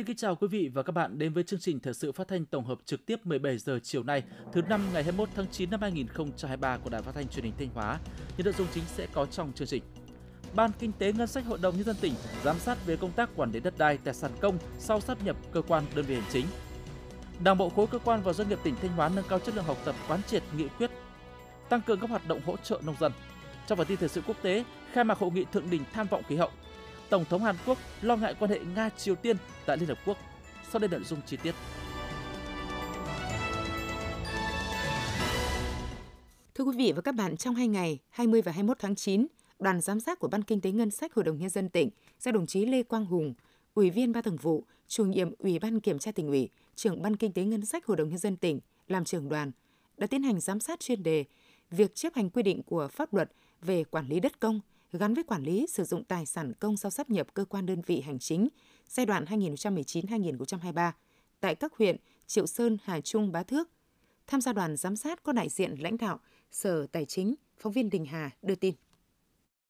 Xin kính chào quý vị và các bạn đến với chương trình thời sự phát thanh tổng hợp trực tiếp 17 giờ chiều nay, thứ năm ngày 21 tháng 9 năm 2023 của Đài Phát thanh Truyền hình Thanh Hóa. Những nội dung chính sẽ có trong chương trình. Ban Kinh tế Ngân sách Hội đồng Nhân dân tỉnh giám sát về công tác quản lý đất đai, tài sản công sau sắp nhập cơ quan đơn vị hành chính. Đảng bộ khối cơ quan và doanh nghiệp tỉnh Thanh Hóa nâng cao chất lượng học tập quán triệt nghị quyết, tăng cường các hoạt động hỗ trợ nông dân. Trong phần tin thời sự quốc tế, khai mạc hội nghị thượng đỉnh tham vọng khí hậu. Tổng thống Hàn Quốc lo ngại quan hệ Nga-Triều Tiên tại Liên Hợp Quốc. Sau đây nội dung chi tiết. Thưa quý vị và các bạn, trong hai ngày 20 và 21 tháng 9, đoàn giám sát của Ban Kinh tế Ngân sách Hội đồng Nhân dân tỉnh do đồng chí Lê Quang Hùng, Ủy viên Ban Thường vụ, Chủ nhiệm Ủy ban Kiểm tra tỉnh ủy, trưởng Ban Kinh tế Ngân sách Hội đồng Nhân dân tỉnh làm trưởng đoàn đã tiến hành giám sát chuyên đề việc chấp hành quy định của pháp luật về quản lý đất công gắn với quản lý sử dụng tài sản công sau sắp nhập cơ quan đơn vị hành chính giai đoạn 2019-2023 tại các huyện Triệu Sơn, Hà Trung, Bá Thước. Tham gia đoàn giám sát có đại diện lãnh đạo Sở Tài chính, phóng viên Đình Hà đưa tin.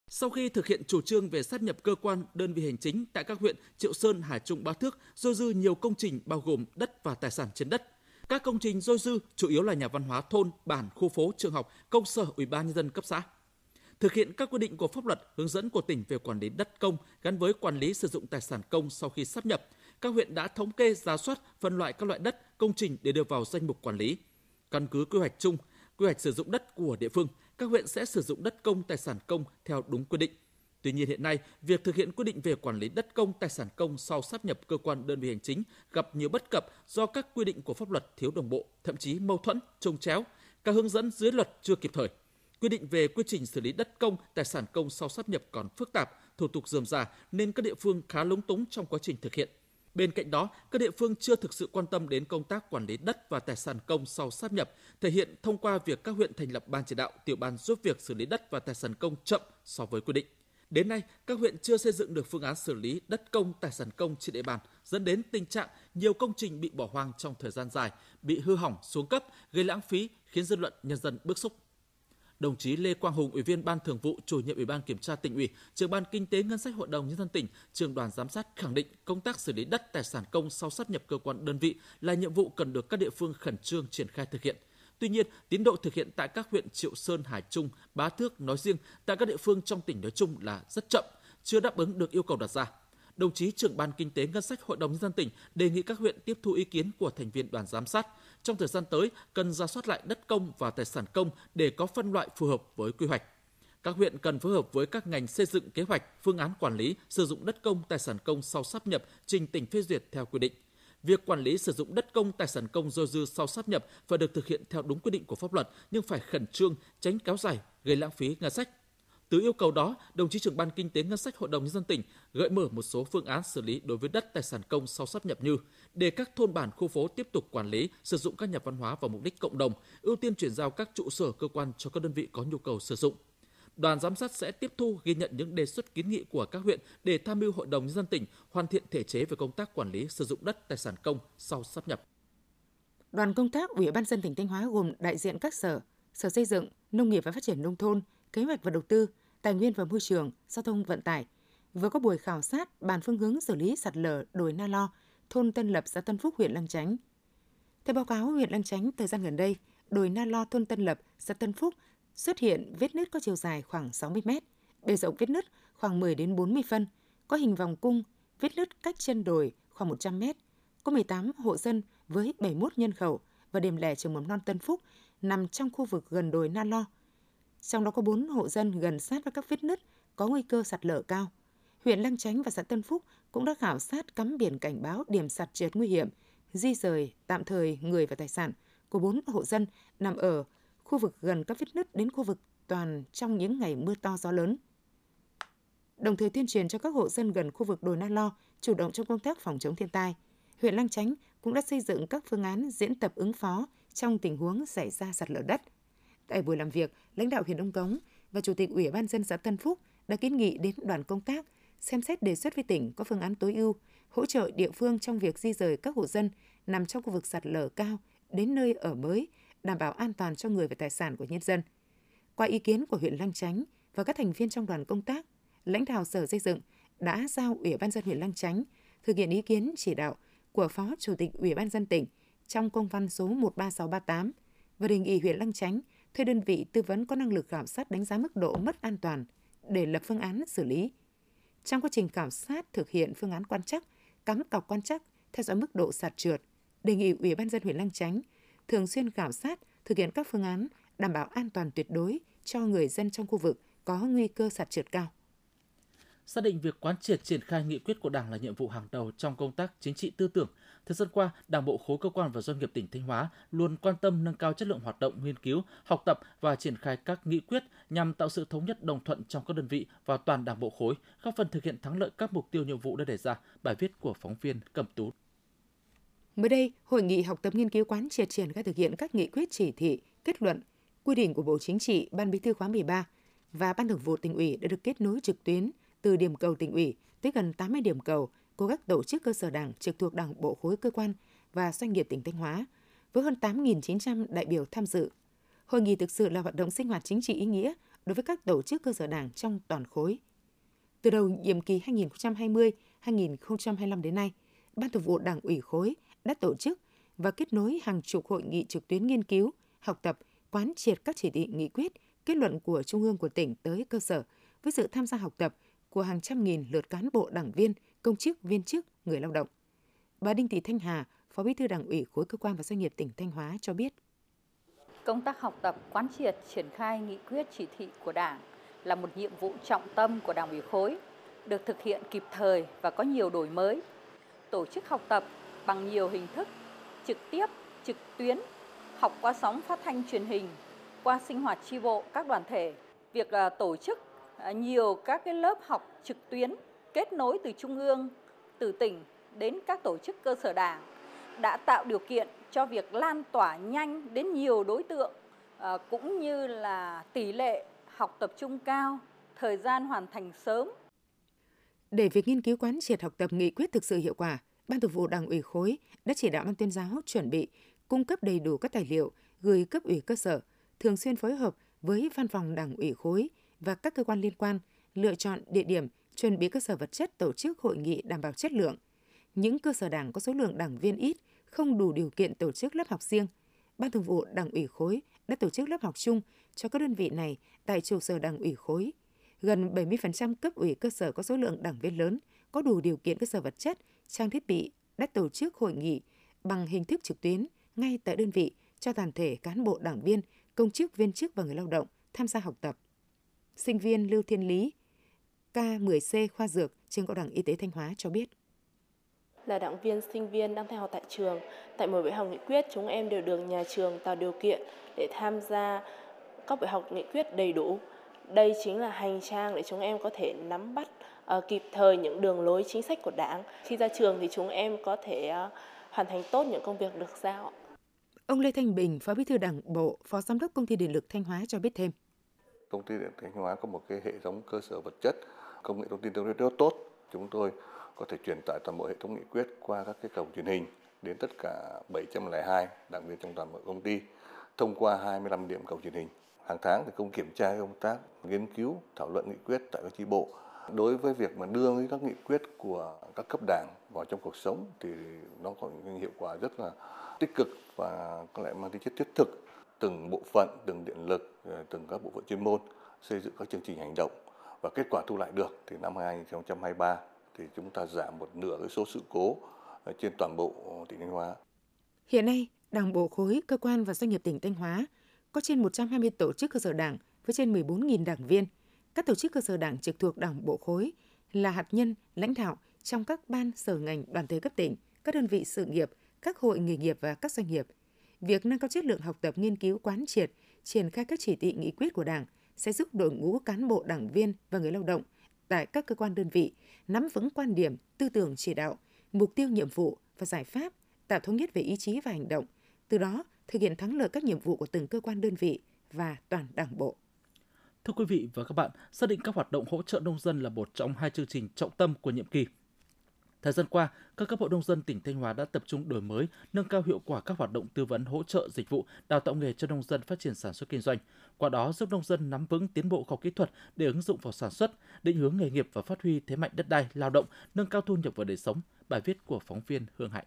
Sau khi thực hiện chủ trương về sát nhập cơ quan đơn vị hành chính tại các huyện Triệu Sơn, Hà Trung, Bá Thước, dôi dư nhiều công trình bao gồm đất và tài sản trên đất. Các công trình dôi dư chủ yếu là nhà văn hóa thôn, bản, khu phố, trường học, công sở, ủy ban nhân dân cấp xã thực hiện các quy định của pháp luật, hướng dẫn của tỉnh về quản lý đất công gắn với quản lý sử dụng tài sản công sau khi sắp nhập. Các huyện đã thống kê, giá soát, phân loại các loại đất, công trình để đưa vào danh mục quản lý. Căn cứ quy hoạch chung, quy hoạch sử dụng đất của địa phương, các huyện sẽ sử dụng đất công, tài sản công theo đúng quy định. Tuy nhiên hiện nay, việc thực hiện quy định về quản lý đất công, tài sản công sau sắp nhập cơ quan đơn vị hành chính gặp nhiều bất cập do các quy định của pháp luật thiếu đồng bộ, thậm chí mâu thuẫn, trông chéo. Các hướng dẫn dưới luật chưa kịp thời. Quy định về quy trình xử lý đất công, tài sản công sau sắp nhập còn phức tạp, thủ tục dườm già nên các địa phương khá lúng túng trong quá trình thực hiện. Bên cạnh đó, các địa phương chưa thực sự quan tâm đến công tác quản lý đất và tài sản công sau sắp nhập, thể hiện thông qua việc các huyện thành lập ban chỉ đạo, tiểu ban giúp việc xử lý đất và tài sản công chậm so với quy định. Đến nay, các huyện chưa xây dựng được phương án xử lý đất công, tài sản công trên địa bàn, dẫn đến tình trạng nhiều công trình bị bỏ hoang trong thời gian dài, bị hư hỏng, xuống cấp, gây lãng phí, khiến dư luận nhân dân bức xúc đồng chí Lê Quang Hùng, Ủy viên Ban Thường vụ, Chủ nhiệm Ủy ban Kiểm tra tỉnh ủy, trưởng ban Kinh tế Ngân sách Hội đồng nhân dân tỉnh, trường đoàn giám sát khẳng định công tác xử lý đất tài sản công sau sát nhập cơ quan đơn vị là nhiệm vụ cần được các địa phương khẩn trương triển khai thực hiện. Tuy nhiên, tiến độ thực hiện tại các huyện Triệu Sơn, Hải Trung, Bá Thước nói riêng, tại các địa phương trong tỉnh nói chung là rất chậm, chưa đáp ứng được yêu cầu đặt ra đồng chí trưởng ban kinh tế ngân sách hội đồng nhân dân tỉnh đề nghị các huyện tiếp thu ý kiến của thành viên đoàn giám sát trong thời gian tới cần ra soát lại đất công và tài sản công để có phân loại phù hợp với quy hoạch các huyện cần phối hợp với các ngành xây dựng kế hoạch, phương án quản lý sử dụng đất công, tài sản công sau sắp nhập trình tỉnh phê duyệt theo quy định. Việc quản lý sử dụng đất công, tài sản công dôi dư sau sắp nhập phải được thực hiện theo đúng quy định của pháp luật nhưng phải khẩn trương, tránh kéo dài, gây lãng phí ngân sách. Từ yêu cầu đó, đồng chí trưởng ban kinh tế ngân sách Hội đồng nhân dân tỉnh gợi mở một số phương án xử lý đối với đất tài sản công sau sắp nhập như để các thôn bản khu phố tiếp tục quản lý sử dụng các nhà văn hóa vào mục đích cộng đồng, ưu tiên chuyển giao các trụ sở cơ quan cho các đơn vị có nhu cầu sử dụng. Đoàn giám sát sẽ tiếp thu ghi nhận những đề xuất kiến nghị của các huyện để tham mưu Hội đồng nhân dân tỉnh hoàn thiện thể chế về công tác quản lý sử dụng đất tài sản công sau sắp nhập. Đoàn công tác Ủy ban dân tỉnh Thanh Hóa gồm đại diện các sở, Sở Xây dựng, Nông nghiệp và Phát triển nông thôn, Kế hoạch và Đầu tư, Tài nguyên và Môi trường, Giao thông Vận tải vừa có buổi khảo sát bàn phương hướng xử lý sạt lở đồi Na Lo, thôn Tân Lập, xã Tân Phúc, huyện Lăng Chánh. Theo báo cáo huyện Lăng Chánh, thời gian gần đây, đồi Na Lo, thôn Tân Lập, xã Tân Phúc xuất hiện vết nứt có chiều dài khoảng 60 mét, bề rộng vết nứt khoảng 10 đến 40 phân, có hình vòng cung, vết nứt cách chân đồi khoảng 100 mét. Có 18 hộ dân với 71 nhân khẩu và điểm lẻ trường mầm non Tân Phúc nằm trong khu vực gần đồi Na Lo – trong đó có 4 hộ dân gần sát với các vết nứt có nguy cơ sạt lở cao. Huyện Lăng Chánh và xã Tân Phúc cũng đã khảo sát cắm biển cảnh báo điểm sạt trượt nguy hiểm, di rời tạm thời người và tài sản của 4 hộ dân nằm ở khu vực gần các vết nứt đến khu vực toàn trong những ngày mưa to gió lớn. Đồng thời tuyên truyền cho các hộ dân gần khu vực đồi Na Lo chủ động trong công tác phòng chống thiên tai. Huyện Lăng Chánh cũng đã xây dựng các phương án diễn tập ứng phó trong tình huống xảy ra sạt lở đất – Tại buổi làm việc, lãnh đạo huyện Đông Cống và Chủ tịch Ủy ban dân xã Tân Phúc đã kiến nghị đến đoàn công tác xem xét đề xuất với tỉnh có phương án tối ưu hỗ trợ địa phương trong việc di rời các hộ dân nằm trong khu vực sạt lở cao đến nơi ở mới, đảm bảo an toàn cho người và tài sản của nhân dân. Qua ý kiến của huyện Lăng Chánh và các thành viên trong đoàn công tác, lãnh đạo Sở Xây dựng đã giao Ủy ban dân huyện Lăng Chánh thực hiện ý kiến chỉ đạo của Phó Chủ tịch Ủy ban dân tỉnh trong công văn số 13638 và đề nghị huyện Lăng Chánh thuê đơn vị tư vấn có năng lực khảo sát đánh giá mức độ mất an toàn để lập phương án xử lý. Trong quá trình khảo sát thực hiện phương án quan trắc, cắm cọc quan trắc theo dõi mức độ sạt trượt, đề nghị Ủy ban dân huyện Lăng Chánh thường xuyên khảo sát, thực hiện các phương án đảm bảo an toàn tuyệt đối cho người dân trong khu vực có nguy cơ sạt trượt cao. Xác định việc quán triệt triển khai nghị quyết của Đảng là nhiệm vụ hàng đầu trong công tác chính trị tư tưởng. Thời gian qua, Đảng bộ khối cơ quan và doanh nghiệp tỉnh Thanh Hóa luôn quan tâm nâng cao chất lượng hoạt động nghiên cứu, học tập và triển khai các nghị quyết nhằm tạo sự thống nhất đồng thuận trong các đơn vị và toàn Đảng bộ khối, góp phần thực hiện thắng lợi các mục tiêu nhiệm vụ đã đề ra. Bài viết của phóng viên Cẩm Tú. Mới đây, hội nghị học tập nghiên cứu quán triệt triển khai thực hiện các nghị quyết chỉ thị, kết luận, quy định của Bộ Chính trị, Ban Bí thư khóa 13 và Ban Thường vụ tỉnh ủy đã được kết nối trực tuyến từ điểm cầu tỉnh ủy tới gần 80 điểm cầu của các tổ chức cơ sở đảng trực thuộc đảng bộ khối cơ quan và doanh nghiệp tỉnh Thanh Hóa, với hơn 8.900 đại biểu tham dự. Hội nghị thực sự là hoạt động sinh hoạt chính trị ý nghĩa đối với các tổ chức cơ sở đảng trong toàn khối. Từ đầu nhiệm kỳ 2020-2025 đến nay, Ban Thường vụ Đảng ủy khối đã tổ chức và kết nối hàng chục hội nghị trực tuyến nghiên cứu, học tập, quán triệt các chỉ thị nghị quyết, kết luận của Trung ương của tỉnh tới cơ sở với sự tham gia học tập của hàng trăm nghìn lượt cán bộ đảng viên, công chức, viên chức, người lao động. Bà Đinh Thị Thanh Hà, Phó Bí thư Đảng ủy khối cơ quan và doanh nghiệp tỉnh Thanh Hóa cho biết. Công tác học tập, quán triệt, triển khai nghị quyết chỉ thị của Đảng là một nhiệm vụ trọng tâm của Đảng ủy khối, được thực hiện kịp thời và có nhiều đổi mới. Tổ chức học tập bằng nhiều hình thức, trực tiếp, trực tuyến, học qua sóng phát thanh truyền hình, qua sinh hoạt tri bộ các đoàn thể. Việc à, tổ chức À, nhiều các cái lớp học trực tuyến kết nối từ trung ương, từ tỉnh đến các tổ chức cơ sở đảng đã tạo điều kiện cho việc lan tỏa nhanh đến nhiều đối tượng à, cũng như là tỷ lệ học tập trung cao, thời gian hoàn thành sớm. Để việc nghiên cứu quán triệt học tập nghị quyết thực sự hiệu quả, Ban Thường vụ Đảng ủy khối đã chỉ đạo ban tuyên giáo chuẩn bị cung cấp đầy đủ các tài liệu gửi cấp ủy cơ sở, thường xuyên phối hợp với văn phòng Đảng ủy khối và các cơ quan liên quan lựa chọn địa điểm, chuẩn bị cơ sở vật chất tổ chức hội nghị đảm bảo chất lượng. Những cơ sở đảng có số lượng đảng viên ít, không đủ điều kiện tổ chức lớp học riêng. Ban Thường vụ Đảng ủy khối đã tổ chức lớp học chung cho các đơn vị này tại trụ sở Đảng ủy khối. Gần 70% cấp ủy cơ sở có số lượng đảng viên lớn, có đủ điều kiện cơ sở vật chất, trang thiết bị đã tổ chức hội nghị bằng hình thức trực tuyến ngay tại đơn vị cho toàn thể cán bộ đảng viên, công chức, viên chức và người lao động tham gia học tập. Sinh viên Lưu Thiên Lý, K10C khoa dược trường Cao đẳng Y tế Thanh Hóa cho biết là đảng viên sinh viên đang theo học tại trường. Tại mỗi buổi học nghị quyết, chúng em đều được nhà trường tạo điều kiện để tham gia các buổi học nghị quyết đầy đủ. Đây chính là hành trang để chúng em có thể nắm bắt uh, kịp thời những đường lối chính sách của Đảng. Khi ra trường thì chúng em có thể uh, hoàn thành tốt những công việc được giao. Ông Lê Thanh Bình, Phó Bí thư Đảng bộ, Phó Giám đốc Công ty Điện lực Thanh Hóa cho biết thêm. Công ty Điện Thanh Hóa có một cái hệ thống cơ sở vật chất, công nghệ thông tin tương đối rất tốt. Chúng tôi có thể truyền tải toàn bộ hệ thống nghị quyết qua các cái cổng truyền hình đến tất cả 702 đảng viên trong toàn bộ công ty thông qua 25 điểm cổng truyền hình. Hàng tháng thì công kiểm tra công tác nghiên cứu, thảo luận nghị quyết tại các chi bộ đối với việc mà đưa các nghị quyết của các cấp đảng vào trong cuộc sống thì nó có những hiệu quả rất là tích cực và có lẽ mang tính chất thiết thực từng bộ phận từng điện lực ờ, từng các bộ phận chuyên môn xây dựng các chương trình hành động và kết quả thu lại được thì năm 2023 thì chúng ta giảm một nửa cái số sự cố ờ, trên toàn bộ ờ, tỉnh Thanh Hóa. Hiện nay, Đảng bộ khối, cơ quan và doanh nghiệp tỉnh Thanh Hóa có trên 120 tổ chức cơ sở đảng với trên 14.000 đảng viên – các tổ chức cơ sở đảng trực thuộc đảng bộ khối là hạt nhân, lãnh đạo trong các ban sở ngành đoàn thể cấp tỉnh, các đơn vị sự nghiệp, các hội nghề nghiệp và các doanh nghiệp. Việc nâng cao chất lượng học tập nghiên cứu quán triệt, triển khai các chỉ thị nghị quyết của Đảng sẽ giúp đội ngũ cán bộ đảng viên và người lao động tại các cơ quan đơn vị nắm vững quan điểm, tư tưởng chỉ đạo, mục tiêu nhiệm vụ và giải pháp, tạo thống nhất về ý chí và hành động, từ đó thực hiện thắng lợi các nhiệm vụ của từng cơ quan đơn vị và toàn đảng bộ. Thưa quý vị và các bạn, xác định các hoạt động hỗ trợ nông dân là một trong hai chương trình trọng tâm của nhiệm kỳ. Thời gian qua, các cấp hội nông dân tỉnh Thanh Hóa đã tập trung đổi mới, nâng cao hiệu quả các hoạt động tư vấn hỗ trợ dịch vụ, đào tạo nghề cho nông dân phát triển sản xuất kinh doanh. Qua đó giúp nông dân nắm vững tiến bộ khoa học kỹ thuật để ứng dụng vào sản xuất, định hướng nghề nghiệp và phát huy thế mạnh đất đai, lao động, nâng cao thu nhập và đời sống. Bài viết của phóng viên Hương Hạnh.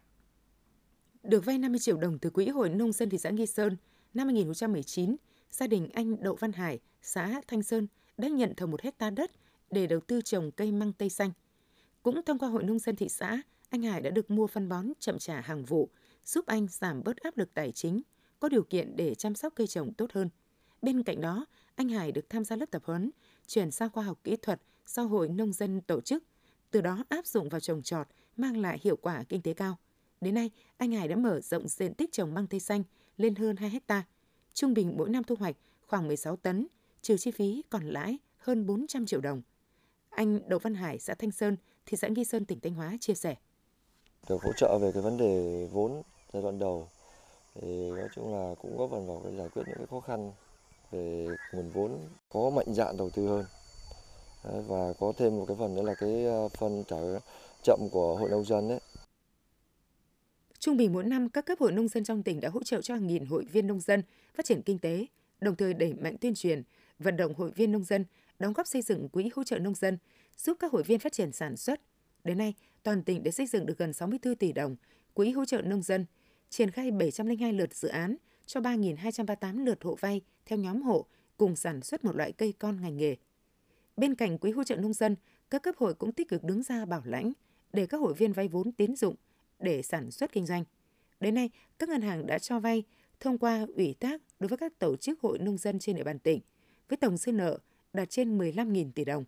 Được vay 50 triệu đồng từ Quỹ Hội Nông dân thị xã Nghi Sơn, năm 2019, gia đình anh Đậu Văn Hải, xã Thanh Sơn đã nhận thầu một hecta đất để đầu tư trồng cây măng tây xanh. Cũng thông qua Hội Nông dân thị xã, anh Hải đã được mua phân bón chậm trả hàng vụ, giúp anh giảm bớt áp lực tài chính, có điều kiện để chăm sóc cây trồng tốt hơn. Bên cạnh đó, anh Hải được tham gia lớp tập huấn, chuyển sang khoa học kỹ thuật do Hội Nông dân tổ chức, từ đó áp dụng vào trồng trọt, mang lại hiệu quả kinh tế cao. Đến nay, anh Hải đã mở rộng diện tích trồng măng tây xanh lên hơn 2 hecta. Trung bình mỗi năm thu hoạch khoảng 16 tấn, trừ chi phí còn lãi hơn 400 triệu đồng. Anh Đậu Văn Hải, xã Thanh Sơn, thị xã Nghi Sơn, tỉnh Thanh Hóa chia sẻ. Được hỗ trợ về cái vấn đề vốn giai đoạn đầu thì nói chung là cũng góp phần vào cái giải quyết những cái khó khăn về nguồn vốn có mạnh dạn đầu tư hơn và có thêm một cái phần nữa là cái ờ, phần trả chậm của hội nông dân đấy Trung bình mỗi năm, các cấp hội nông dân trong tỉnh đã hỗ trợ cho hàng nghìn hội viên nông dân phát triển kinh tế, đồng thời đẩy mạnh tuyên truyền, vận động hội viên nông dân đóng góp xây dựng quỹ hỗ trợ nông dân, giúp các hội viên phát triển sản xuất. Đến nay, toàn tỉnh đã xây dựng được gần 64 tỷ đồng quỹ hỗ trợ nông dân, triển khai 702 lượt dự án cho 3.238 lượt hộ vay theo nhóm hộ cùng sản xuất một loại cây con ngành nghề. Bên cạnh quỹ hỗ trợ nông dân, các cấp hội cũng tích cực đứng ra bảo lãnh để các hội viên vay vốn tín dụng để sản xuất kinh doanh. Đến nay, các ngân hàng đã cho vay thông qua ủy thác đối với các tổ chức hội nông dân trên địa bàn tỉnh với tổng dư nợ đạt trên 15.000 tỷ đồng.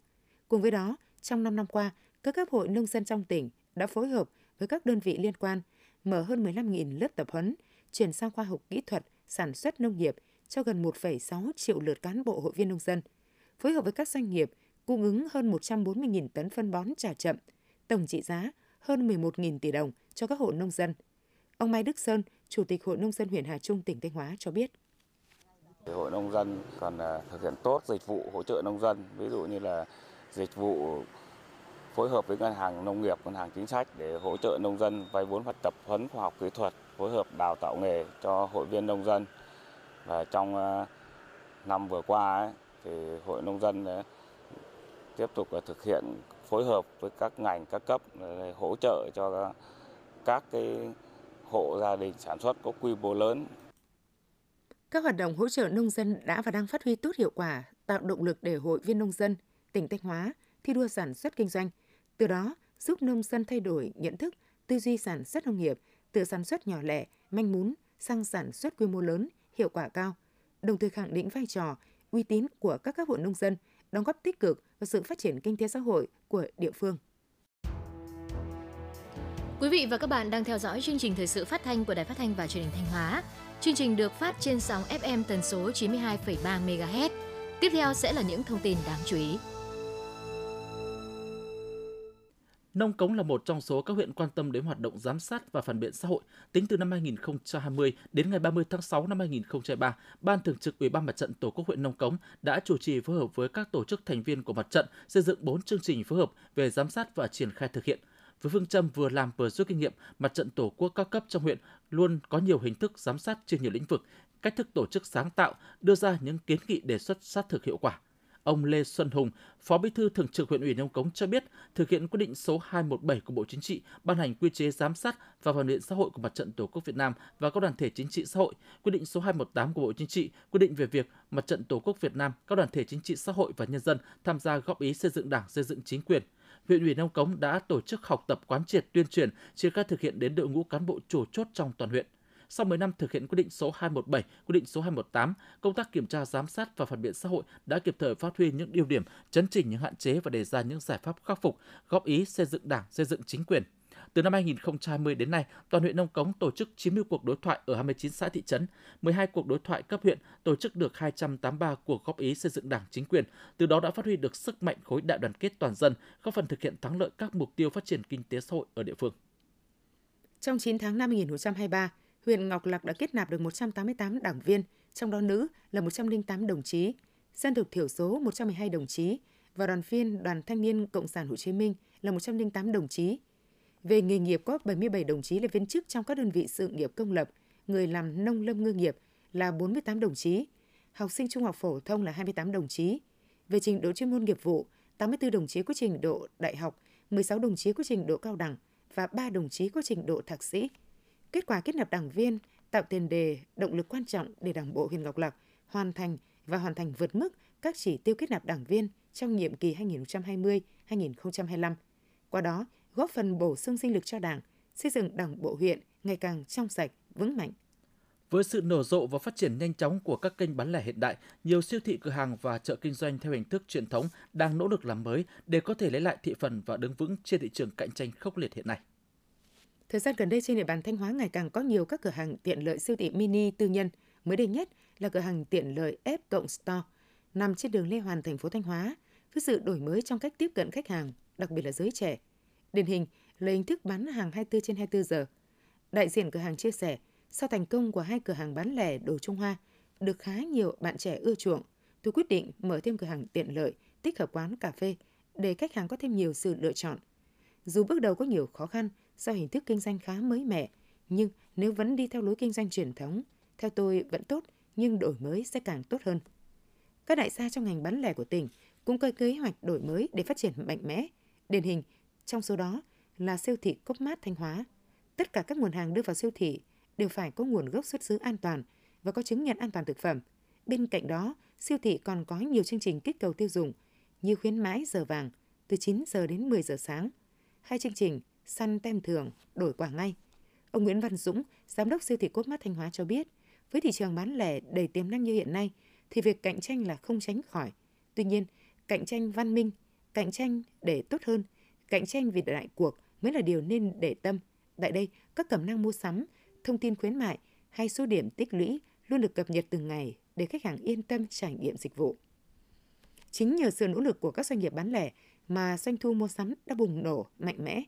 Cùng với đó, trong 5 năm qua, các cấp hội nông dân trong tỉnh đã phối hợp với các đơn vị liên quan mở hơn 15.000 lớp tập huấn, chuyển sang khoa học kỹ thuật, sản xuất nông nghiệp cho gần 1,6 triệu lượt cán bộ hội viên nông dân, phối hợp với các doanh nghiệp cung ứng hơn 140.000 tấn phân bón trả chậm, tổng trị giá hơn 11.000 tỷ đồng cho các hộ nông dân. Ông Mai Đức Sơn, Chủ tịch Hội Nông dân huyện Hà Trung, tỉnh Thanh Hóa cho biết. Hội nông dân còn à, thực hiện tốt dịch vụ hỗ trợ nông dân, ví dụ như là dịch vụ phối hợp với ngân hàng nông nghiệp, ngân hàng chính sách để hỗ trợ nông dân vay vốn và tập huấn khoa học kỹ thuật, phối hợp đào tạo nghề cho hội viên nông dân. Và trong ờ, năm vừa qua ấy, thì hội nông dân tiếp tục thực hiện phối hợp với các ngành các cấp để hỗ trợ cho các cái hộ gia đình sản xuất có quy mô lớn. Các hoạt động hỗ trợ nông dân đã và đang phát huy tốt hiệu quả, tạo động lực để hội viên nông dân tỉnh Thanh Hóa thi đua sản xuất kinh doanh, từ đó giúp nông dân thay đổi nhận thức, tư duy sản xuất nông nghiệp từ sản xuất nhỏ lẻ, manh mún sang sản xuất quy mô lớn, hiệu quả cao, đồng thời khẳng định vai trò, uy tín của các cấp hội nông dân đóng góp tích cực vào sự phát triển kinh tế xã hội của địa phương. Quý vị và các bạn đang theo dõi chương trình thời sự phát thanh của Đài Phát thanh và Truyền hình Thanh Hóa. Chương trình được phát trên sóng FM tần số 92,3 MHz. Tiếp theo sẽ là những thông tin đáng chú ý. Nông Cống là một trong số các huyện quan tâm đến hoạt động giám sát và phản biện xã hội. Tính từ năm 2020 đến ngày 30 tháng 6 năm 2023, Ban Thường trực Ủy ban Mặt trận Tổ quốc huyện Nông Cống đã chủ trì phối hợp với các tổ chức thành viên của mặt trận xây dựng 4 chương trình phối hợp về giám sát và triển khai thực hiện. Với phương châm vừa làm vừa rút kinh nghiệm, mặt trận Tổ quốc các cấp trong huyện luôn có nhiều hình thức giám sát trên nhiều lĩnh vực, cách thức tổ chức sáng tạo, đưa ra những kiến nghị đề xuất sát thực hiệu quả. Ông Lê Xuân Hùng, Phó Bí thư Thường trực huyện ủy Nông Cống cho biết, thực hiện quyết định số 217 của Bộ Chính trị ban hành quy chế giám sát và phản biện xã hội của Mặt trận Tổ quốc Việt Nam và các đoàn thể chính trị xã hội, quyết định số 218 của Bộ Chính trị quy định về việc Mặt trận Tổ quốc Việt Nam, các đoàn thể chính trị xã hội và nhân dân tham gia góp ý xây dựng Đảng, xây dựng chính quyền. Huyện ủy Nông Cống đã tổ chức học tập quán triệt tuyên truyền, triển khai thực hiện đến đội ngũ cán bộ chủ chốt trong toàn huyện sau 10 năm thực hiện quyết định số 217, quyết định số 218, công tác kiểm tra giám sát và phản biện xã hội đã kịp thời phát huy những ưu điểm, chấn chỉnh những hạn chế và đề ra những giải pháp khắc phục, góp ý xây dựng Đảng, xây dựng chính quyền. Từ năm 2020 đến nay, toàn huyện Nông Cống tổ chức 90 cuộc đối thoại ở 29 xã thị trấn, 12 cuộc đối thoại cấp huyện, tổ chức được 283 cuộc góp ý xây dựng Đảng chính quyền. Từ đó đã phát huy được sức mạnh khối đại đoàn kết toàn dân, góp phần thực hiện thắng lợi các mục tiêu phát triển kinh tế xã hội ở địa phương. Trong 9 tháng năm 2023, huyện Ngọc Lặc đã kết nạp được 188 đảng viên, trong đó nữ là 108 đồng chí, dân tộc thiểu số 112 đồng chí và đoàn viên Đoàn Thanh niên Cộng sản Hồ Chí Minh là 108 đồng chí. Về nghề nghiệp có 77 đồng chí là viên chức trong các đơn vị sự nghiệp công lập, người làm nông lâm ngư nghiệp là 48 đồng chí, học sinh trung học phổ thông là 28 đồng chí. Về trình độ chuyên môn nghiệp vụ, 84 đồng chí có trình độ đại học, 16 đồng chí có trình độ cao đẳng và 3 đồng chí có trình độ thạc sĩ. Kết quả kết nạp đảng viên tạo tiền đề, động lực quan trọng để Đảng bộ huyện Ngọc Lặc hoàn thành và hoàn thành vượt mức các chỉ tiêu kết nạp đảng viên trong nhiệm kỳ 2020-2025. Qua đó, góp phần bổ sung sinh lực cho Đảng, xây dựng Đảng bộ huyện ngày càng trong sạch, vững mạnh. Với sự nở rộ và phát triển nhanh chóng của các kênh bán lẻ hiện đại, nhiều siêu thị cửa hàng và chợ kinh doanh theo hình thức truyền thống đang nỗ lực làm mới để có thể lấy lại thị phần và đứng vững trên thị trường cạnh tranh khốc liệt hiện nay. Thời gian gần đây trên địa bàn Thanh Hóa ngày càng có nhiều các cửa hàng tiện lợi siêu thị mini tư nhân. Mới đây nhất là cửa hàng tiện lợi F Cộng Store nằm trên đường Lê Hoàn, thành phố Thanh Hóa, với sự đổi mới trong cách tiếp cận khách hàng, đặc biệt là giới trẻ. Điển hình là hình thức bán hàng 24 trên 24 giờ. Đại diện cửa hàng chia sẻ, sau thành công của hai cửa hàng bán lẻ đồ Trung Hoa, được khá nhiều bạn trẻ ưa chuộng, tôi quyết định mở thêm cửa hàng tiện lợi, tích hợp quán cà phê để khách hàng có thêm nhiều sự lựa chọn. Dù bước đầu có nhiều khó khăn do hình thức kinh doanh khá mới mẻ, nhưng nếu vẫn đi theo lối kinh doanh truyền thống, theo tôi vẫn tốt nhưng đổi mới sẽ càng tốt hơn. Các đại gia trong ngành bán lẻ của tỉnh cũng có kế hoạch đổi mới để phát triển mạnh mẽ. Điển hình, trong số đó là siêu thị Cốc Mát Thanh Hóa. Tất cả các nguồn hàng đưa vào siêu thị đều phải có nguồn gốc xuất xứ an toàn và có chứng nhận an toàn thực phẩm. Bên cạnh đó, siêu thị còn có nhiều chương trình kích cầu tiêu dùng như khuyến mãi giờ vàng từ 9 giờ đến 10 giờ sáng, hai chương trình săn tem thường, đổi quả ngay. Ông Nguyễn Văn Dũng, giám đốc siêu thị Cốt Mát Thanh Hóa cho biết, với thị trường bán lẻ đầy tiềm năng như hiện nay thì việc cạnh tranh là không tránh khỏi. Tuy nhiên, cạnh tranh văn minh, cạnh tranh để tốt hơn, cạnh tranh vì đại cuộc mới là điều nên để tâm. Tại đây, các cẩm năng mua sắm, thông tin khuyến mại hay số điểm tích lũy luôn được cập nhật từng ngày để khách hàng yên tâm trải nghiệm dịch vụ. Chính nhờ sự nỗ lực của các doanh nghiệp bán lẻ mà doanh thu mua sắm đã bùng nổ mạnh mẽ.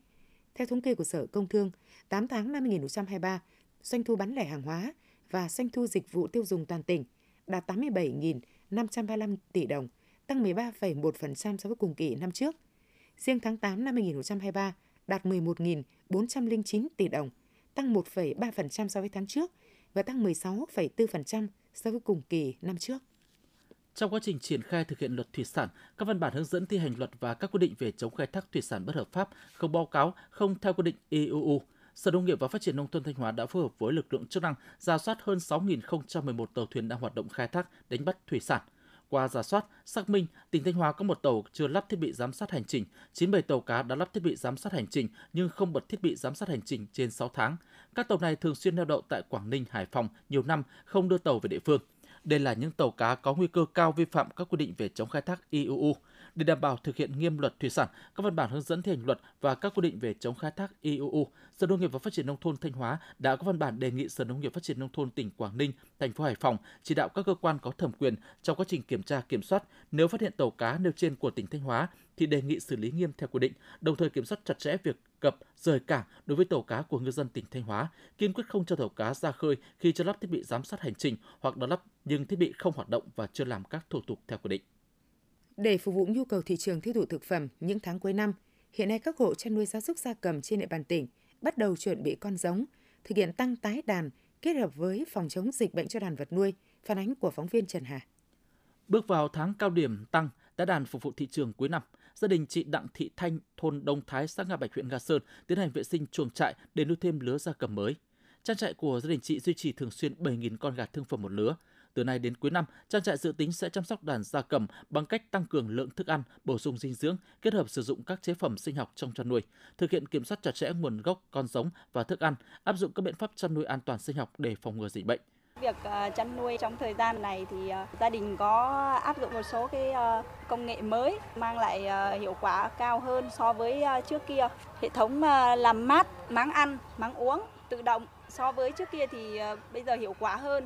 Theo thống kê của Sở Công Thương, 8 tháng năm 2023, doanh thu bán lẻ hàng hóa và doanh thu dịch vụ tiêu dùng toàn tỉnh đạt 87.535 tỷ đồng, tăng 13,1% so với cùng kỳ năm trước. Riêng tháng 8 năm 2023 đạt 11.409 tỷ đồng, tăng 1,3% so với tháng trước và tăng 16,4% so với cùng kỳ năm trước. Trong quá trình triển khai thực hiện luật thủy sản, các văn bản hướng dẫn thi hành luật và các quy định về chống khai thác thủy sản bất hợp pháp, không báo cáo, không theo quy định EUU, Sở Nông nghiệp và Phát triển Nông thôn Thanh Hóa đã phối hợp với lực lượng chức năng ra soát hơn 6.011 tàu thuyền đang hoạt động khai thác, đánh bắt thủy sản. Qua giả soát, xác minh, tỉnh Thanh Hóa có một tàu chưa lắp thiết bị giám sát hành trình, 97 tàu cá đã lắp thiết bị giám sát hành trình nhưng không bật thiết bị giám sát hành trình trên 6 tháng. Các tàu này thường xuyên neo đậu tại Quảng Ninh, Hải Phòng nhiều năm, không đưa tàu về địa phương. Đây là những tàu cá có nguy cơ cao vi phạm các quy định về chống khai thác IUU. Để đảm bảo thực hiện nghiêm luật thủy sản, các văn bản hướng dẫn thi hành luật và các quy định về chống khai thác IUU, Sở Nông nghiệp và Phát triển nông thôn Thanh Hóa đã có văn bản đề nghị Sở Nông nghiệp Phát triển nông thôn tỉnh Quảng Ninh, thành phố Hải Phòng chỉ đạo các cơ quan có thẩm quyền trong quá trình kiểm tra kiểm soát, nếu phát hiện tàu cá nêu trên của tỉnh Thanh Hóa thì đề nghị xử lý nghiêm theo quy định, đồng thời kiểm soát chặt chẽ việc cập, rời cảng đối với tàu cá của ngư dân tỉnh Thanh Hóa, kiên quyết không cho tàu cá ra khơi khi chưa lắp thiết bị giám sát hành trình hoặc đã lắp nhưng thiết bị không hoạt động và chưa làm các thủ tục theo quy định. Để phục vụ nhu cầu thị trường tiêu thụ thực phẩm những tháng cuối năm, hiện nay các hộ chăn nuôi gia súc gia cầm trên địa bàn tỉnh bắt đầu chuẩn bị con giống, thực hiện tăng tái đàn kết hợp với phòng chống dịch bệnh cho đàn vật nuôi, phản ánh của phóng viên Trần Hà. Bước vào tháng cao điểm tăng tái đàn phục vụ thị trường cuối năm, gia đình chị Đặng Thị Thanh, thôn Đông Thái, xã Nga Bạch, huyện Nga Sơn tiến hành vệ sinh chuồng trại để nuôi thêm lứa gia cầm mới. Trang trại của gia đình chị duy trì thường xuyên 7.000 con gà thương phẩm một lứa. Từ nay đến cuối năm, trang trại dự tính sẽ chăm sóc đàn gia cầm bằng cách tăng cường lượng thức ăn, bổ sung dinh dưỡng, kết hợp sử dụng các chế phẩm sinh học trong chăn nuôi, thực hiện kiểm soát chặt chẽ nguồn gốc con giống và thức ăn, áp dụng các biện pháp chăn nuôi an toàn sinh học để phòng ngừa dịch bệnh. Việc ờ, chăn nuôi trong thời gian này thì ờ, gia đình có áp dụng một số cái ờ, công nghệ mới mang lại hiệu quả cao hơn so với trước kia. Hệ thống làm mát, máng ăn, máng uống tự động so với trước kia thì bây giờ hiệu quả hơn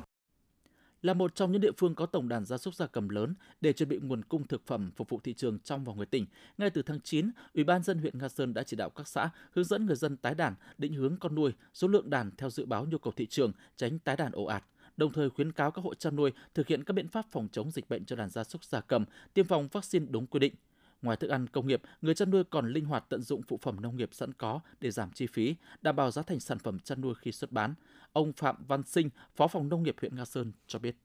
là một trong những địa phương có tổng đàn gia súc gia cầm lớn để chuẩn bị nguồn cung thực phẩm phục vụ thị trường trong và ngoài tỉnh. Ngay từ tháng 9, Ủy ban dân huyện Nga Sơn đã chỉ đạo các xã hướng dẫn người dân tái đàn, định hướng con nuôi, số lượng đàn theo dự báo nhu cầu thị trường, tránh tái đàn ồ ạt đồng thời khuyến cáo các hộ chăn nuôi thực hiện các biện pháp phòng chống dịch bệnh cho đàn gia súc gia cầm, tiêm phòng vaccine đúng quy định. Ngoài thức ăn công nghiệp, người chăn nuôi còn linh hoạt tận dụng phụ phẩm nông nghiệp sẵn có để giảm chi phí, đảm bảo giá thành sản phẩm chăn nuôi khi xuất bán. Ông Phạm Văn Sinh, Phó phòng Nông nghiệp huyện Nga Sơn cho biết.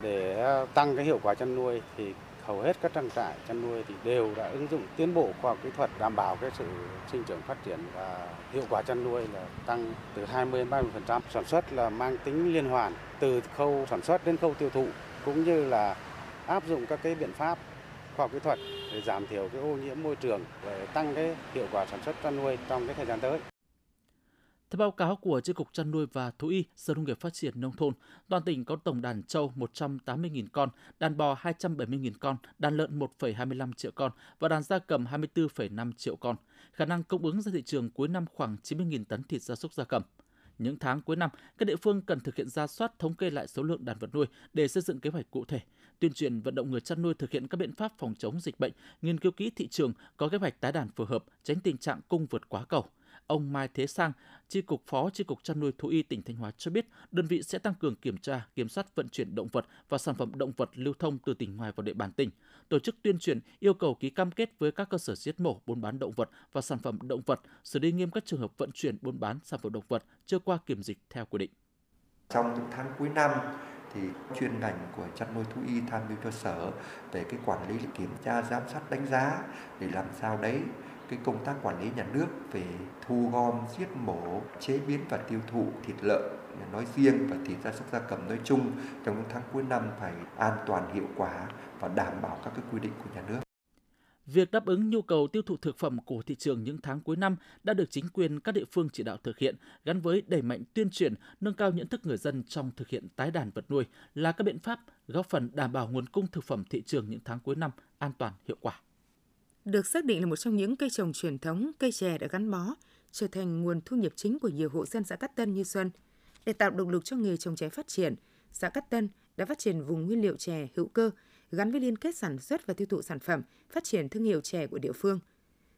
Để tăng cái hiệu quả chăn nuôi thì hầu hết các trang trại chăn nuôi thì đều đã ứng dụng tiến bộ khoa học kỹ thuật đảm bảo cái sự sinh trưởng phát triển và hiệu quả chăn nuôi là tăng từ 20 đến 30%. Sản xuất là mang tính liên hoàn từ khâu sản xuất đến khâu tiêu thụ cũng như là áp dụng các cái biện pháp khoa học kỹ thuật để giảm thiểu cái ô nhiễm môi trường để tăng cái hiệu quả sản xuất chăn nuôi trong cái thời gian tới. Theo báo cáo của Chi cục chăn nuôi và thú y Sở Nông nghiệp Phát triển nông thôn, toàn tỉnh có tổng đàn trâu 180.000 con, đàn bò 270.000 con, đàn lợn 1,25 triệu con và đàn gia cầm 24,5 triệu con. Khả năng cung ứng ra thị trường cuối năm khoảng 90.000 tấn thịt gia súc gia cầm. Những tháng cuối năm, các địa phương cần thực hiện ra soát thống kê lại số lượng đàn vật nuôi để xây dựng kế hoạch cụ thể, tuyên truyền vận động người chăn nuôi thực hiện các biện pháp phòng chống dịch bệnh, nghiên cứu kỹ thị trường, có kế hoạch tái đàn phù hợp, tránh tình trạng cung vượt quá cầu. Ông Mai Thế Sang, Chi cục Phó Chi cục chăn nuôi thú y tỉnh Thanh Hóa cho biết, đơn vị sẽ tăng cường kiểm tra, kiểm soát vận chuyển động vật và sản phẩm động vật lưu thông từ tỉnh ngoài vào địa bàn tỉnh, tổ chức tuyên truyền, yêu cầu ký cam kết với các cơ sở giết mổ, buôn bán động vật và sản phẩm động vật, xử lý nghiêm các trường hợp vận chuyển, buôn bán sản phẩm động vật chưa qua kiểm dịch theo quy định. Trong những tháng cuối năm, thì chuyên ngành của chăn nuôi thú y tham mưu cho sở về cái quản lý kiểm tra giám sát đánh giá để làm sao đấy cái công tác quản lý nhà nước về thu gom, giết mổ, chế biến và tiêu thụ thịt lợn nói riêng và thịt gia súc gia cầm nói chung trong những tháng cuối năm phải an toàn hiệu quả và đảm bảo các cái quy định của nhà nước. Việc đáp ứng nhu cầu tiêu thụ thực phẩm của thị trường những tháng cuối năm đã được chính quyền các địa phương chỉ đạo thực hiện, gắn với đẩy mạnh tuyên truyền, nâng cao nhận thức người dân trong thực hiện tái đàn vật nuôi là các biện pháp góp phần đảm bảo nguồn cung thực phẩm thị trường những tháng cuối năm an toàn hiệu quả được xác định là một trong những cây trồng truyền thống, cây chè đã gắn bó, trở thành nguồn thu nhập chính của nhiều hộ dân xã Cát Tân như Xuân. Để tạo động lực cho nghề trồng chè phát triển, xã Cát Tân đã phát triển vùng nguyên liệu chè hữu cơ gắn với liên kết sản xuất và tiêu thụ sản phẩm, phát triển thương hiệu chè của địa phương.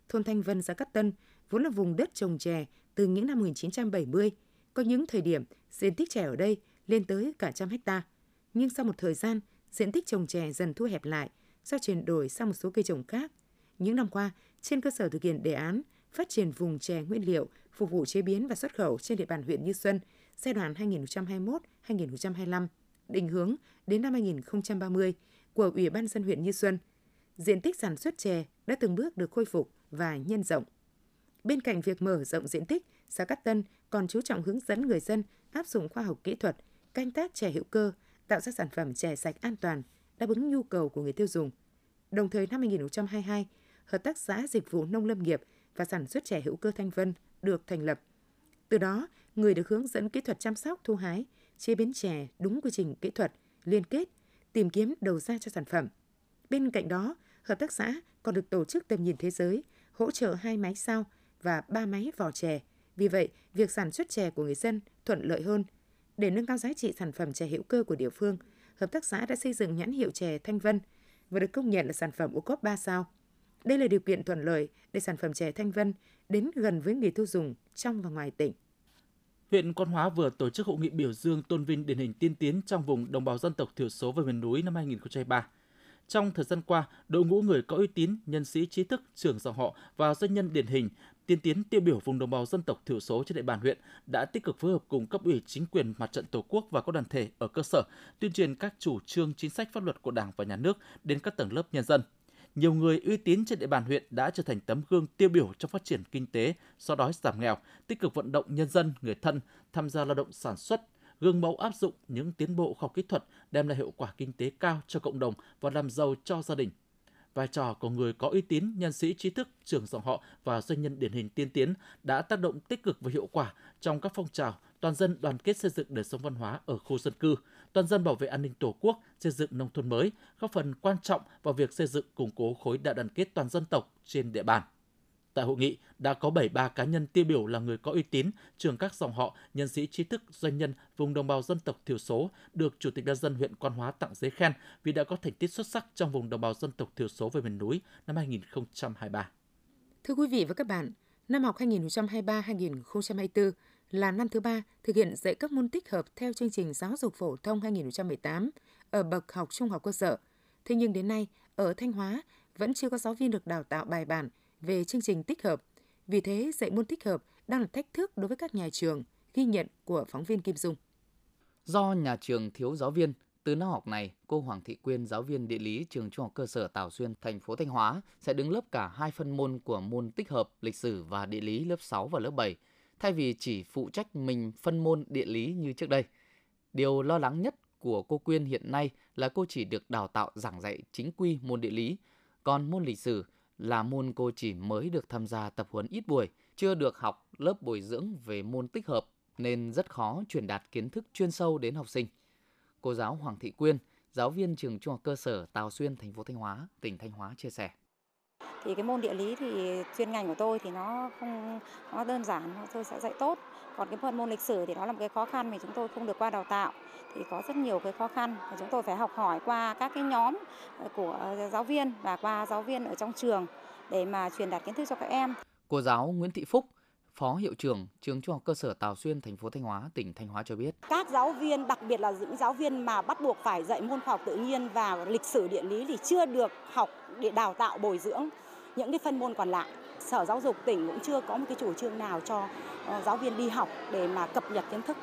Thôn Thanh Vân, xã Cát Tân vốn là vùng đất trồng chè từ những năm 1970. Có những thời điểm, diện tích chè ở đây lên tới cả trăm hecta. Nhưng sau một thời gian, diện tích trồng chè dần thu hẹp lại do chuyển đổi sang một số cây trồng khác – những năm qua, trên cơ sở thực hiện đề án phát triển vùng chè nguyên liệu phục vụ chế biến và xuất khẩu trên địa bàn huyện Như Xuân giai đoạn 2021-2025, định hướng đến năm 2030 của Ủy ban dân huyện Như Xuân, diện tích sản xuất chè đã từng bước được khôi phục và nhân rộng. Bên cạnh việc mở rộng diện tích, xã Cát Tân còn chú trọng hướng dẫn người dân áp dụng khoa học kỹ thuật, canh tác chè hữu cơ, tạo ra sản phẩm chè sạch an toàn, đáp ứng nhu cầu của người tiêu dùng. Đồng thời năm 2022, Hợp tác xã Dịch vụ Nông Lâm nghiệp và Sản xuất chè hữu cơ Thanh Vân được thành lập. Từ đó, người được hướng dẫn kỹ thuật chăm sóc, thu hái, chế biến chè đúng quy trình kỹ thuật, liên kết, tìm kiếm đầu ra cho sản phẩm. Bên cạnh đó, hợp tác xã còn được tổ chức tầm nhìn thế giới, hỗ trợ hai máy sao và ba máy vỏ chè. Vì vậy, việc sản xuất chè của người dân thuận lợi hơn. Để nâng cao giá trị sản phẩm chè hữu cơ của địa phương, hợp tác xã đã xây dựng nhãn hiệu chè Thanh Vân và được công nhận là sản phẩm ô cốp 3 sao. Đây là điều kiện thuận lợi để sản phẩm chè Thanh Vân đến gần với người tiêu dùng trong và ngoài tỉnh. Huyện Quan Hóa vừa tổ chức hội nghị biểu dương tôn vinh điển hình tiên tiến trong vùng đồng bào dân tộc thiểu số và miền núi năm 2023. Trong thời gian qua, đội ngũ người có uy tín, nhân sĩ trí thức, trưởng dòng họ và doanh nhân điển hình, tiên tiến tiêu biểu vùng đồng bào dân tộc thiểu số trên địa bàn huyện đã tích cực phối hợp cùng cấp ủy chính quyền mặt trận tổ quốc và các đoàn thể ở cơ sở tuyên truyền các chủ trương chính sách pháp luật của Đảng và Nhà nước đến các tầng lớp nhân dân nhiều người uy tín trên địa bàn huyện đã trở thành tấm gương tiêu biểu trong phát triển kinh tế, so đói giảm nghèo, tích cực vận động nhân dân, người thân tham gia lao động sản xuất, gương mẫu áp dụng những tiến bộ khoa học kỹ thuật đem lại hiệu quả kinh tế cao cho cộng đồng và làm giàu cho gia đình. Vai trò của người có uy tín, nhân sĩ trí thức, trưởng dòng họ và doanh nhân điển hình tiên tiến đã tác động tích cực và hiệu quả trong các phong trào toàn dân đoàn kết xây dựng đời sống văn hóa ở khu dân cư, toàn dân bảo vệ an ninh Tổ quốc, xây dựng nông thôn mới, góp phần quan trọng vào việc xây dựng củng cố khối đại đoàn kết toàn dân tộc trên địa bàn. Tại hội nghị đã có 73 cá nhân tiêu biểu là người có uy tín, trường các dòng họ, nhân sĩ trí thức, doanh nhân vùng đồng bào dân tộc thiểu số được Chủ tịch Nhân dân huyện Quan Hóa tặng giấy khen vì đã có thành tích xuất sắc trong vùng đồng bào dân tộc thiểu số về miền núi năm 2023. Thưa quý vị và các bạn, năm học 2023-2024 là năm thứ ba thực hiện dạy các môn tích hợp theo chương trình giáo dục phổ thông 2018 ở bậc học trung học cơ sở. Thế nhưng đến nay, ở Thanh Hóa vẫn chưa có giáo viên được đào tạo bài bản về chương trình tích hợp. Vì thế, dạy môn tích hợp đang là thách thức đối với các nhà trường, ghi nhận của phóng viên Kim Dung. Do nhà trường thiếu giáo viên, từ năm học này, cô Hoàng Thị Quyên, giáo viên địa lý trường Trung học cơ sở Tào Xuyên, thành phố Thanh Hóa sẽ đứng lớp cả hai phân môn của môn tích hợp lịch sử và địa lý lớp 6 và lớp 7, thay vì chỉ phụ trách mình phân môn địa lý như trước đây. Điều lo lắng nhất của cô Quyên hiện nay là cô chỉ được đào tạo giảng dạy chính quy môn địa lý, còn môn lịch sử là môn cô chỉ mới được tham gia tập huấn ít buổi, chưa được học lớp bồi dưỡng về môn tích hợp nên rất khó truyền đạt kiến thức chuyên sâu đến học sinh. Cô giáo Hoàng Thị Quyên, giáo viên trường Trung học cơ sở Tào Xuyên, thành phố Thanh Hóa, tỉnh Thanh Hóa chia sẻ thì cái môn địa lý thì chuyên ngành của tôi thì nó không nó đơn giản tôi sẽ dạy tốt còn cái phần môn lịch sử thì đó là một cái khó khăn mà chúng tôi không được qua đào tạo thì có rất nhiều cái khó khăn và chúng tôi phải học hỏi qua các cái nhóm của giáo viên và qua giáo viên ở trong trường để mà truyền đạt kiến thức cho các em. Cô giáo Nguyễn Thị Phúc, Phó hiệu trưởng trường Trung học cơ sở Tào Xuyên, thành phố Thanh Hóa, tỉnh Thanh Hóa cho biết. Các giáo viên, đặc biệt là những giáo viên mà bắt buộc phải dạy môn khoa học tự nhiên và lịch sử địa lý thì chưa được học để đào tạo bồi dưỡng những cái phân môn còn lại. Sở Giáo dục tỉnh cũng chưa có một cái chủ trương nào cho ờ, giáo viên đi học để mà cập nhật kiến thức.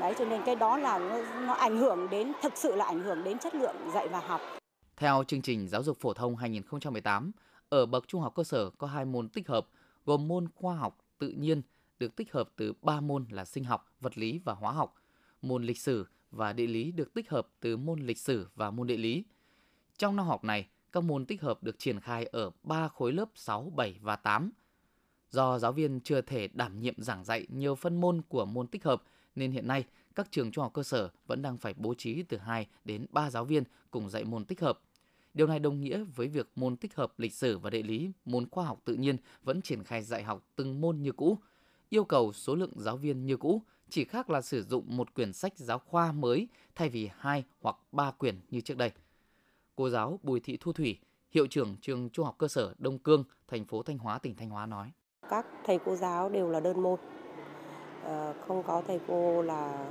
Đấy cho nên cái đó là nó, nó ảnh hưởng đến thực sự là ảnh hưởng đến chất lượng dạy và học. Theo chương trình giáo dục phổ thông 2018, ở bậc trung học cơ sở có hai môn tích hợp gồm môn khoa học tự nhiên được tích hợp từ 3 môn là sinh học, vật lý và hóa học. Môn lịch sử và địa lý được tích hợp từ môn lịch sử và môn địa lý. Trong năm học này, các môn tích hợp được triển khai ở 3 khối lớp 6, 7 và 8. Do giáo viên chưa thể đảm nhiệm giảng dạy nhiều phân môn của môn tích hợp nên hiện nay các trường trung học cơ sở vẫn đang phải bố trí từ 2 đến 3 giáo viên cùng dạy môn tích hợp. Điều này đồng nghĩa với việc môn tích hợp lịch sử và địa lý, môn khoa học tự nhiên vẫn triển khai dạy học từng môn như cũ. Yêu cầu số lượng giáo viên như cũ, chỉ khác là sử dụng một quyển sách giáo khoa mới thay vì hai hoặc ba quyển như trước đây. Cô giáo Bùi Thị Thu Thủy, hiệu trưởng trường Trung học cơ sở Đông Cương, thành phố Thanh Hóa, tỉnh Thanh Hóa nói: Các thầy cô giáo đều là đơn môn, ờ, không có thầy cô là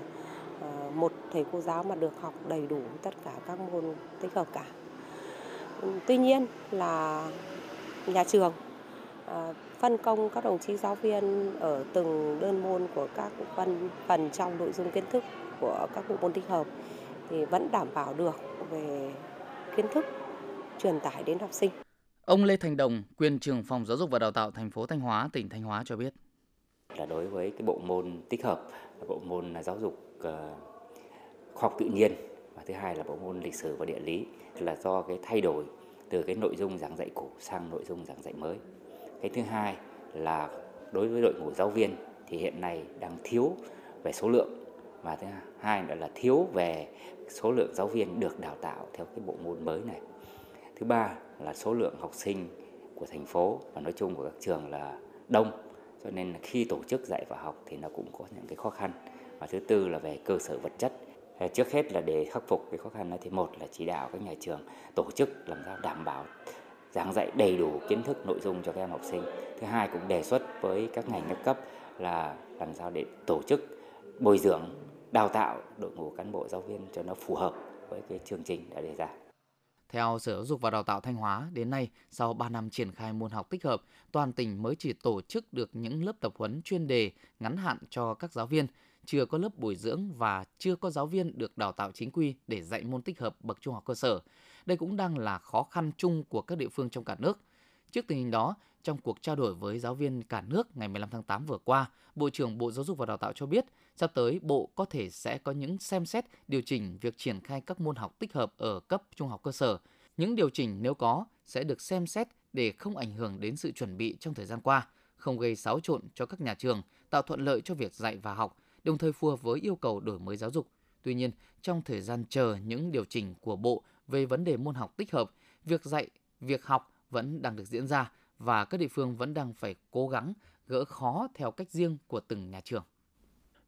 ờ, một thầy cô giáo mà được học đầy đủ tất cả các môn tích hợp cả. Tuy nhiên là nhà trường ờ, phân công các đồng chí giáo viên ở từng đơn môn của các phần phần trong nội dung kiến thức của các bộ môn tích hợp thì vẫn đảm bảo được về kiến thức truyền tải đến học sinh. Ông Lê Thành Đồng, quyền trưởng phòng giáo dục và đào tạo thành phố Thanh Hóa, tỉnh Thanh Hóa cho biết là đối với cái bộ môn tích hợp là bộ môn giáo dục uh, khoa học tự nhiên và thứ hai là bộ môn lịch sử và địa lý là do cái thay đổi từ cái nội dung giảng dạy cũ sang nội dung giảng dạy mới. Cái thứ hai là đối với đội ngũ giáo viên thì hiện nay đang thiếu về số lượng và thứ hai nữa là thiếu về số lượng giáo viên được đào tạo theo cái bộ môn mới này. Thứ ba là số lượng học sinh của thành phố và nói chung của các trường là đông. Cho nên là khi tổ chức dạy và học thì nó cũng có những cái khó khăn. Và thứ tư là về cơ sở vật chất. Trước hết là để khắc phục cái khó khăn này thì một là chỉ đạo các nhà trường tổ chức làm sao đảm bảo giảng dạy đầy đủ kiến thức nội dung cho các em học sinh. Thứ hai cũng đề xuất với các ngành các cấp là làm sao để tổ chức bồi dưỡng đào tạo đội ngũ cán bộ giáo viên cho nó phù hợp với cái chương trình đã đề ra. Theo Sở Giáo dục và Đào tạo Thanh Hóa, đến nay, sau 3 năm triển khai môn học tích hợp, toàn tỉnh mới chỉ tổ chức được những lớp tập huấn chuyên đề ngắn hạn cho các giáo viên, chưa có lớp bồi dưỡng và chưa có giáo viên được đào tạo chính quy để dạy môn tích hợp bậc trung học cơ sở. Đây cũng đang là khó khăn chung của các địa phương trong cả nước. Trước tình hình đó, trong cuộc trao đổi với giáo viên cả nước ngày 15 tháng 8 vừa qua, Bộ trưởng Bộ Giáo dục và Đào tạo cho biết, sắp tới Bộ có thể sẽ có những xem xét điều chỉnh việc triển khai các môn học tích hợp ở cấp trung học cơ sở. Những điều chỉnh nếu có sẽ được xem xét để không ảnh hưởng đến sự chuẩn bị trong thời gian qua, không gây xáo trộn cho các nhà trường, tạo thuận lợi cho việc dạy và học, đồng thời phù hợp với yêu cầu đổi mới giáo dục. Tuy nhiên, trong thời gian chờ những điều chỉnh của Bộ về vấn đề môn học tích hợp, việc dạy, việc học vẫn đang được diễn ra và các địa phương vẫn đang phải cố gắng gỡ khó theo cách riêng của từng nhà trường.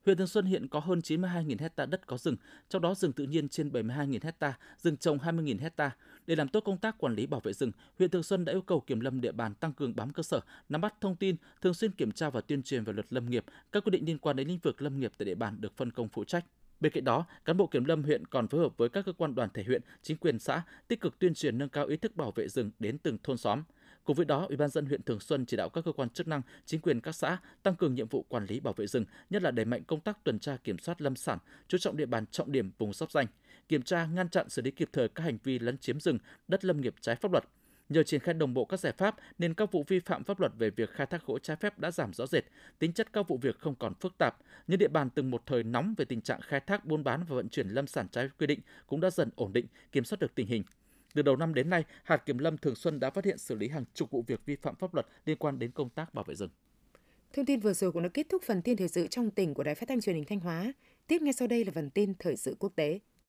Huyện Thường Xuân hiện có hơn 92.000 hecta đất có rừng, trong đó rừng tự nhiên trên 72.000 hecta, rừng trồng 20.000 hecta. Để làm tốt công tác quản lý bảo vệ rừng, huyện Thường Xuân đã yêu cầu kiểm lâm địa bàn tăng cường bám cơ sở, nắm bắt thông tin, thường xuyên kiểm tra và tuyên truyền về luật lâm nghiệp, các quy định liên quan đến lĩnh vực lâm nghiệp tại địa bàn được phân công phụ trách. Bên cạnh đó, cán bộ kiểm lâm huyện còn phối hợp với các cơ quan đoàn thể huyện, chính quyền xã tích cực tuyên truyền nâng cao ý thức bảo vệ rừng đến từng thôn xóm. Cùng với đó, Ủy ban dân huyện Thường Xuân chỉ đạo các cơ quan chức năng, chính quyền các xã tăng cường nhiệm vụ quản lý bảo vệ rừng, nhất là đẩy mạnh công tác tuần tra kiểm soát lâm sản, chú trọng địa bàn trọng điểm vùng giáp danh, kiểm tra, ngăn chặn xử lý kịp thời các hành vi lấn chiếm rừng, đất lâm nghiệp trái pháp luật. Nhờ triển khai đồng bộ các giải pháp nên các vụ vi phạm pháp luật về việc khai thác gỗ trái phép đã giảm rõ rệt, tính chất các vụ việc không còn phức tạp. Những địa bàn từng một thời nóng về tình trạng khai thác buôn bán và vận chuyển lâm sản trái quy định cũng đã dần ổn định, kiểm soát được tình hình. Từ đầu năm đến nay, hạt kiểm lâm Thường Xuân đã phát hiện xử lý hàng chục vụ việc vi phạm pháp luật liên quan đến công tác bảo vệ rừng. Thông tin vừa rồi cũng đã kết thúc phần tin thời sự trong tỉnh của Đài Phát thanh Truyền hình Thanh Hóa. Tiếp ngay sau đây là phần tin thời sự quốc tế.